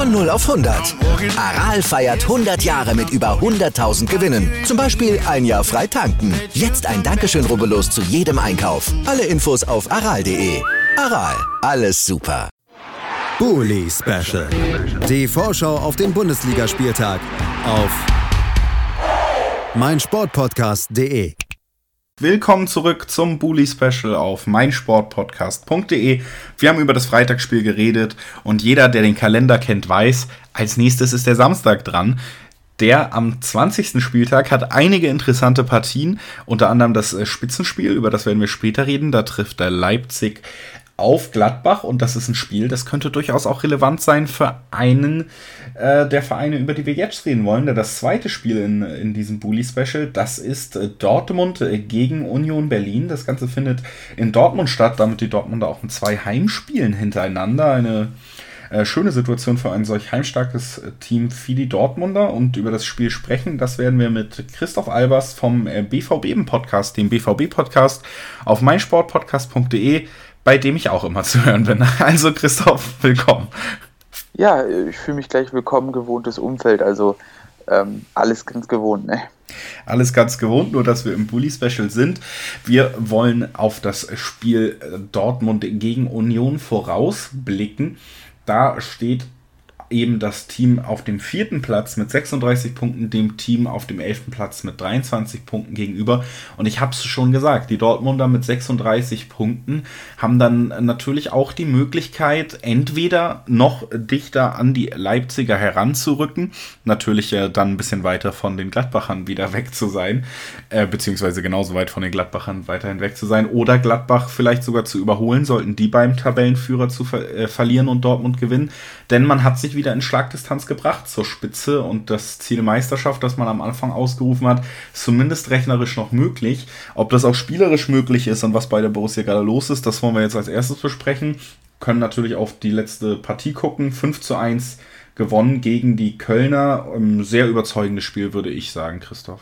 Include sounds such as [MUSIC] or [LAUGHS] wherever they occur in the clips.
Von 0 auf 100. Aral feiert 100 Jahre mit über 100.000 Gewinnen. Zum Beispiel ein Jahr frei tanken. Jetzt ein Dankeschön, rubbellos zu jedem Einkauf. Alle Infos auf aral.de. Aral, alles super. Bully Special. Die Vorschau auf den Bundesligaspieltag auf meinsportpodcast.de. Willkommen zurück zum Bully Special auf meinsportpodcast.de. Wir haben über das Freitagsspiel geredet und jeder, der den Kalender kennt, weiß, als nächstes ist der Samstag dran. Der am 20. Spieltag hat einige interessante Partien, unter anderem das äh, Spitzenspiel, über das werden wir später reden. Da trifft der Leipzig auf Gladbach und das ist ein Spiel, das könnte durchaus auch relevant sein für einen äh, der Vereine, über die wir jetzt reden wollen. Denn das zweite Spiel in, in diesem Bully-Special, das ist äh, Dortmund äh, gegen Union Berlin. Das Ganze findet in Dortmund statt, damit die Dortmunder auch mit zwei Heimspielen hintereinander. Eine äh, schöne Situation für ein solch heimstarkes äh, Team wie die Dortmunder und über das Spiel sprechen. Das werden wir mit Christoph Albers vom BVB-Podcast, dem BVB-Podcast auf meinsportpodcast.de bei dem ich auch immer [LAUGHS] zu hören bin. Also Christoph, willkommen. Ja, ich fühle mich gleich willkommen, gewohntes Umfeld, also ähm, alles ganz gewohnt, ne? Alles ganz gewohnt, nur dass wir im Bully-Special sind. Wir wollen auf das Spiel Dortmund gegen Union vorausblicken. Da steht eben das Team auf dem vierten Platz mit 36 Punkten, dem Team auf dem elften Platz mit 23 Punkten gegenüber. Und ich habe es schon gesagt, die Dortmunder mit 36 Punkten haben dann natürlich auch die Möglichkeit, entweder noch dichter an die Leipziger heranzurücken, natürlich äh, dann ein bisschen weiter von den Gladbachern wieder weg zu sein, äh, beziehungsweise genauso weit von den Gladbachern weiterhin weg zu sein, oder Gladbach vielleicht sogar zu überholen, sollten die beim Tabellenführer zu ver äh, verlieren und Dortmund gewinnen. Denn man hat sich wieder in Schlagdistanz gebracht zur Spitze und das Ziel Meisterschaft, das man am Anfang ausgerufen hat, ist zumindest rechnerisch noch möglich. Ob das auch spielerisch möglich ist und was bei der Borussia gerade los ist, das wollen wir jetzt als erstes besprechen. Können natürlich auf die letzte Partie gucken. 5 zu 1 gewonnen gegen die Kölner. Ein sehr überzeugendes Spiel, würde ich sagen, Christoph.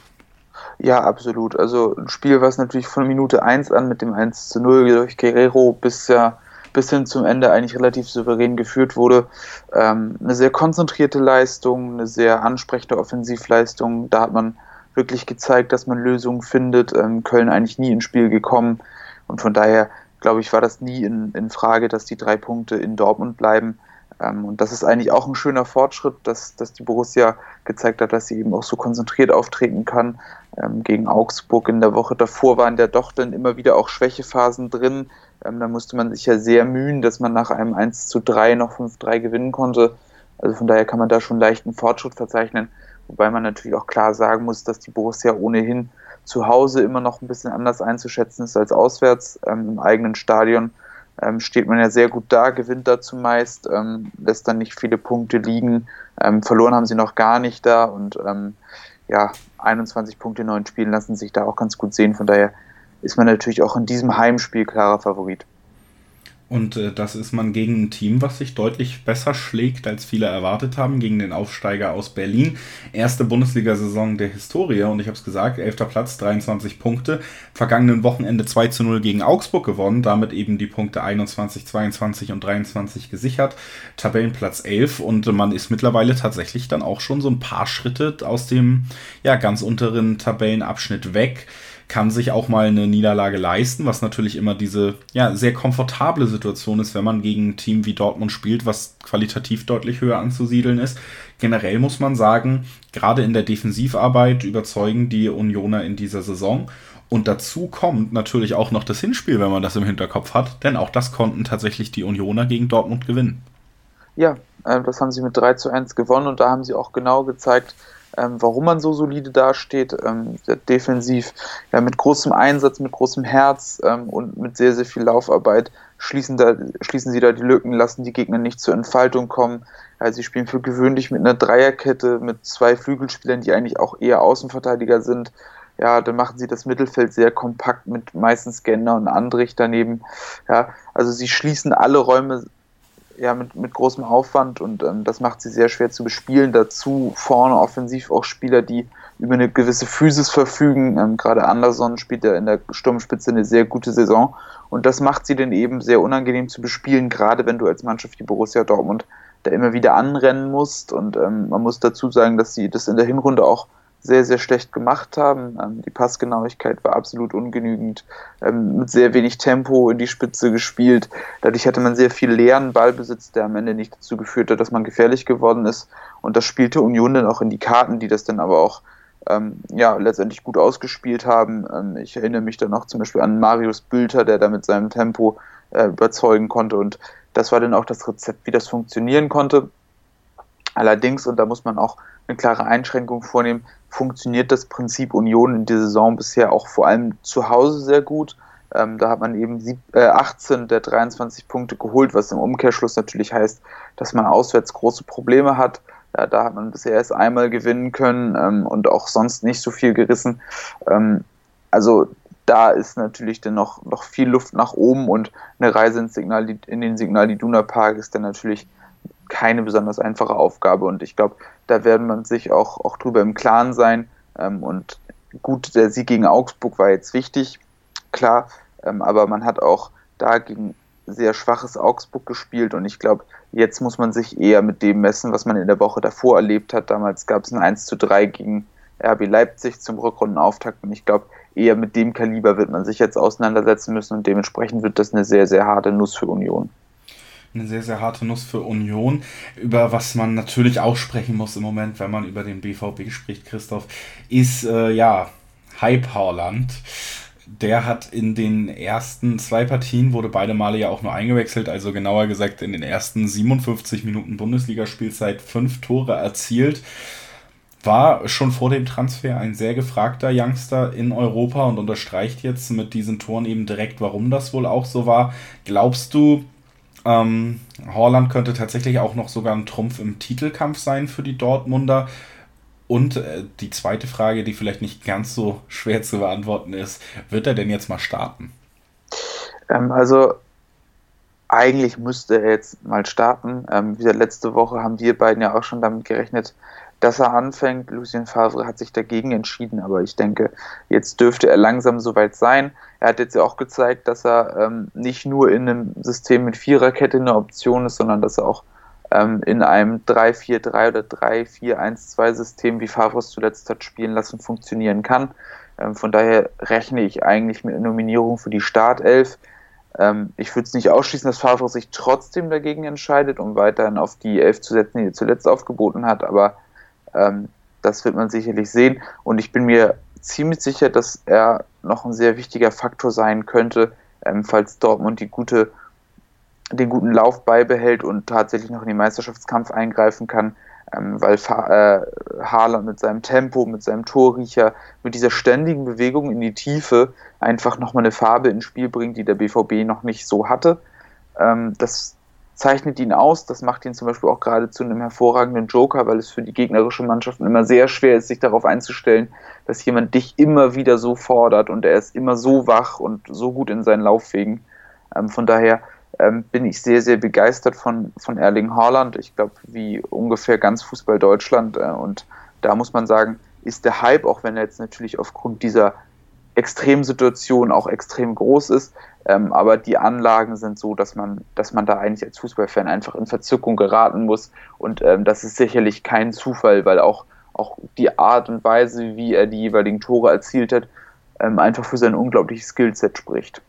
Ja, absolut. Also ein Spiel, was natürlich von Minute 1 an mit dem 1 zu 0 durch Guerrero bis ja bis hin zum Ende eigentlich relativ souverän geführt wurde. Ähm, eine sehr konzentrierte Leistung, eine sehr ansprechende Offensivleistung. Da hat man wirklich gezeigt, dass man Lösungen findet. Ähm, Köln eigentlich nie ins Spiel gekommen. Und von daher, glaube ich, war das nie in, in Frage, dass die drei Punkte in Dortmund bleiben. Ähm, und das ist eigentlich auch ein schöner Fortschritt, dass, dass die Borussia gezeigt hat, dass sie eben auch so konzentriert auftreten kann. Ähm, gegen Augsburg in der Woche davor waren da doch dann immer wieder auch Schwächephasen drin. Ähm, da musste man sich ja sehr mühen, dass man nach einem 1 zu 3 noch 5-3 gewinnen konnte. Also von daher kann man da schon leichten Fortschritt verzeichnen. Wobei man natürlich auch klar sagen muss, dass die Borussia ohnehin zu Hause immer noch ein bisschen anders einzuschätzen ist als auswärts. Ähm, Im eigenen Stadion ähm, steht man ja sehr gut da, gewinnt da zumeist, ähm, lässt dann nicht viele Punkte liegen. Ähm, verloren haben sie noch gar nicht da und ähm, ja, 21 Punkte in neun Spielen lassen sich da auch ganz gut sehen. Von daher ist man natürlich auch in diesem Heimspiel klarer Favorit. Und äh, das ist man gegen ein Team, was sich deutlich besser schlägt, als viele erwartet haben, gegen den Aufsteiger aus Berlin. Erste Bundesliga-Saison der Historie und ich habe es gesagt, 11. Platz, 23 Punkte. Vergangenen Wochenende 2 zu 0 gegen Augsburg gewonnen, damit eben die Punkte 21, 22 und 23 gesichert. Tabellenplatz 11 und man ist mittlerweile tatsächlich dann auch schon so ein paar Schritte aus dem ja, ganz unteren Tabellenabschnitt weg kann sich auch mal eine Niederlage leisten, was natürlich immer diese ja, sehr komfortable Situation ist, wenn man gegen ein Team wie Dortmund spielt, was qualitativ deutlich höher anzusiedeln ist. Generell muss man sagen, gerade in der Defensivarbeit überzeugen die Unioner in dieser Saison. Und dazu kommt natürlich auch noch das Hinspiel, wenn man das im Hinterkopf hat, denn auch das konnten tatsächlich die Unioner gegen Dortmund gewinnen. Ja, äh, das haben sie mit 3 zu 1 gewonnen und da haben sie auch genau gezeigt, ähm, warum man so solide dasteht. Ähm, defensiv ja, mit großem Einsatz, mit großem Herz ähm, und mit sehr, sehr viel Laufarbeit schließen, da, schließen sie da die Lücken, lassen die Gegner nicht zur Entfaltung kommen. Also sie spielen für gewöhnlich mit einer Dreierkette, mit zwei Flügelspielern, die eigentlich auch eher Außenverteidiger sind. Ja, dann machen sie das Mittelfeld sehr kompakt mit meistens Gender und Andrich daneben. Ja, also sie schließen alle Räume ja, mit, mit großem Aufwand und ähm, das macht sie sehr schwer zu bespielen. Dazu vorne offensiv auch Spieler, die über eine gewisse Physis verfügen. Ähm, Gerade Anderson spielt ja in der Sturmspitze eine sehr gute Saison und das macht sie dann eben sehr unangenehm zu bespielen, gerade wenn du als Mannschaft wie Borussia Dortmund da immer wieder anrennen musst. Und ähm, man muss dazu sagen, dass sie das in der Hinrunde auch sehr, sehr schlecht gemacht haben. Ähm, die Passgenauigkeit war absolut ungenügend, ähm, mit sehr wenig Tempo in die Spitze gespielt. Dadurch hatte man sehr viel leeren Ballbesitz, der am Ende nicht dazu geführt hat, dass man gefährlich geworden ist. Und das spielte Union dann auch in die Karten, die das dann aber auch ähm, ja, letztendlich gut ausgespielt haben. Ähm, ich erinnere mich dann auch zum Beispiel an Marius Bülter, der da mit seinem Tempo äh, überzeugen konnte. Und das war dann auch das Rezept, wie das funktionieren konnte. Allerdings, und da muss man auch eine klare Einschränkung vornehmen, funktioniert das Prinzip Union in dieser Saison bisher auch vor allem zu Hause sehr gut. Ähm, da hat man eben sieb, äh, 18 der 23 Punkte geholt, was im Umkehrschluss natürlich heißt, dass man auswärts große Probleme hat. Ja, da hat man bisher erst einmal gewinnen können ähm, und auch sonst nicht so viel gerissen. Ähm, also da ist natürlich dann noch, noch viel Luft nach oben und eine Reise ins Signal, in den Signal Iduna Park ist dann natürlich keine besonders einfache Aufgabe. Und ich glaube, da werden man sich auch, auch drüber im Klaren sein. Ähm, und gut, der Sieg gegen Augsburg war jetzt wichtig, klar, ähm, aber man hat auch da gegen sehr schwaches Augsburg gespielt. Und ich glaube, jetzt muss man sich eher mit dem messen, was man in der Woche davor erlebt hat. Damals gab es ein 1 zu 3 gegen RB Leipzig zum Rückrundenauftakt. Und ich glaube, eher mit dem Kaliber wird man sich jetzt auseinandersetzen müssen. Und dementsprechend wird das eine sehr, sehr harte Nuss für Union eine sehr, sehr harte Nuss für Union, über was man natürlich auch sprechen muss im Moment, wenn man über den BVB spricht, Christoph, ist äh, ja Hype Haaland. Der hat in den ersten zwei Partien, wurde beide Male ja auch nur eingewechselt, also genauer gesagt in den ersten 57 Minuten Bundesligaspielzeit fünf Tore erzielt. War schon vor dem Transfer ein sehr gefragter Youngster in Europa und unterstreicht jetzt mit diesen Toren eben direkt, warum das wohl auch so war. Glaubst du, ähm, Horland könnte tatsächlich auch noch sogar ein Trumpf im Titelkampf sein für die Dortmunder. Und äh, die zweite Frage, die vielleicht nicht ganz so schwer zu beantworten ist, wird er denn jetzt mal starten? Ähm, also eigentlich müsste er jetzt mal starten. Ähm, wie letzte Woche haben wir beiden ja auch schon damit gerechnet, dass er anfängt. Lucien Favre hat sich dagegen entschieden, aber ich denke, jetzt dürfte er langsam soweit sein. Er hat jetzt ja auch gezeigt, dass er ähm, nicht nur in einem System mit Viererkette eine Option ist, sondern dass er auch ähm, in einem 3-4-3 oder 3-4-1-2 System, wie Favre es zuletzt hat spielen lassen, funktionieren kann. Ähm, von daher rechne ich eigentlich mit einer Nominierung für die Startelf. Ähm, ich würde es nicht ausschließen, dass Favre sich trotzdem dagegen entscheidet, um weiterhin auf die Elf zu setzen, die er zuletzt aufgeboten hat, aber ähm, das wird man sicherlich sehen. Und ich bin mir ziemlich sicher, dass er noch ein sehr wichtiger Faktor sein könnte, ähm, falls Dortmund die gute, den guten Lauf beibehält und tatsächlich noch in den Meisterschaftskampf eingreifen kann, ähm, weil äh, Haaland mit seinem Tempo, mit seinem Torriecher, mit dieser ständigen Bewegung in die Tiefe einfach nochmal eine Farbe ins Spiel bringt, die der BVB noch nicht so hatte. Ähm, das zeichnet ihn aus. Das macht ihn zum Beispiel auch gerade zu einem hervorragenden Joker, weil es für die gegnerische Mannschaften immer sehr schwer ist, sich darauf einzustellen, dass jemand dich immer wieder so fordert und er ist immer so wach und so gut in seinen Lauffägen. Ähm, von daher ähm, bin ich sehr, sehr begeistert von, von Erling Haaland. Ich glaube, wie ungefähr ganz Fußball Deutschland. Äh, und da muss man sagen, ist der Hype, auch wenn er jetzt natürlich aufgrund dieser Extremsituation auch extrem groß ist, ähm, aber die Anlagen sind so, dass man, dass man da eigentlich als Fußballfan einfach in Verzückung geraten muss. Und ähm, das ist sicherlich kein Zufall, weil auch, auch die Art und Weise, wie er die jeweiligen Tore erzielt hat, ähm, einfach für sein unglaubliches Skillset spricht.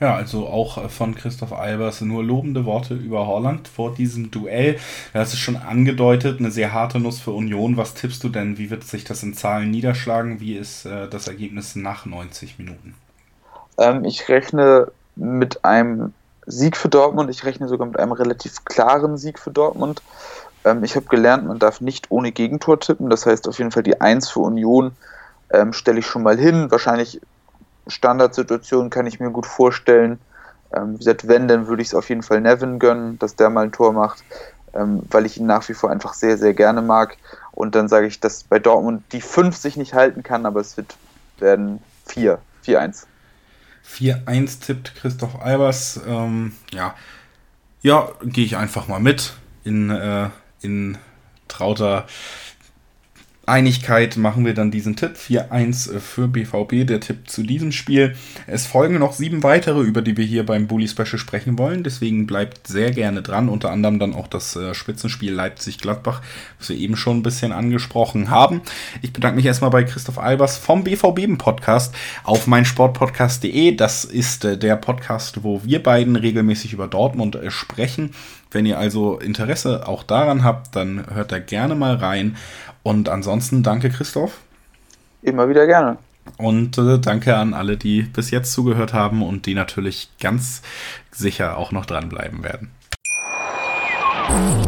Ja, also auch von Christoph Albers nur lobende Worte über Holland vor diesem Duell. Du hast es schon angedeutet, eine sehr harte Nuss für Union. Was tippst du denn? Wie wird sich das in Zahlen niederschlagen? Wie ist äh, das Ergebnis nach 90 Minuten? Ähm, ich rechne mit einem Sieg für Dortmund. Ich rechne sogar mit einem relativ klaren Sieg für Dortmund. Ähm, ich habe gelernt, man darf nicht ohne Gegentor tippen. Das heißt auf jeden Fall die 1 für Union ähm, stelle ich schon mal hin. Wahrscheinlich Standardsituation kann ich mir gut vorstellen. Ähm, wie gesagt, wenn, dann würde ich es auf jeden Fall Nevin gönnen, dass der mal ein Tor macht, ähm, weil ich ihn nach wie vor einfach sehr, sehr gerne mag. Und dann sage ich, dass bei Dortmund die 5 sich nicht halten kann, aber es wird werden 4, 4-1. 4-1 tippt Christoph Albers. Ähm, ja, ja gehe ich einfach mal mit in, äh, in trauter Einigkeit machen wir dann diesen Tipp. 4-1 für BVB, der Tipp zu diesem Spiel. Es folgen noch sieben weitere, über die wir hier beim Bully Special sprechen wollen. Deswegen bleibt sehr gerne dran. Unter anderem dann auch das äh, Spitzenspiel Leipzig-Gladbach, was wir eben schon ein bisschen angesprochen haben. Ich bedanke mich erstmal bei Christoph Albers vom BVB-Podcast auf meinsportpodcast.de. Das ist äh, der Podcast, wo wir beiden regelmäßig über Dortmund äh, sprechen. Wenn ihr also Interesse auch daran habt, dann hört da gerne mal rein. Und ansonsten danke, Christoph. Immer wieder gerne. Und äh, danke an alle, die bis jetzt zugehört haben und die natürlich ganz sicher auch noch dranbleiben werden.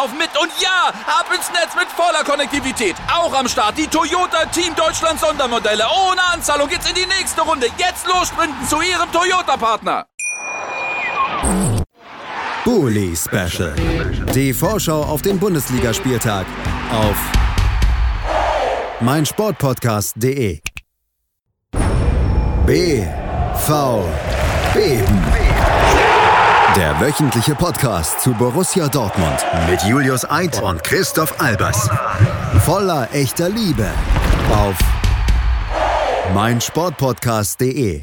laufen mit. Und ja, ab ins Netz mit voller Konnektivität. Auch am Start die Toyota Team Deutschland Sondermodelle. Ohne Anzahlung geht's in die nächste Runde. Jetzt los sprinten zu ihrem Toyota-Partner. Bully Special. Die Vorschau auf den Bundesligaspieltag auf meinsportpodcast.de. BV Beben. Der wöchentliche Podcast zu Borussia Dortmund mit Julius Eid und Christoph Albers. Voller echter Liebe auf meinsportpodcast.de.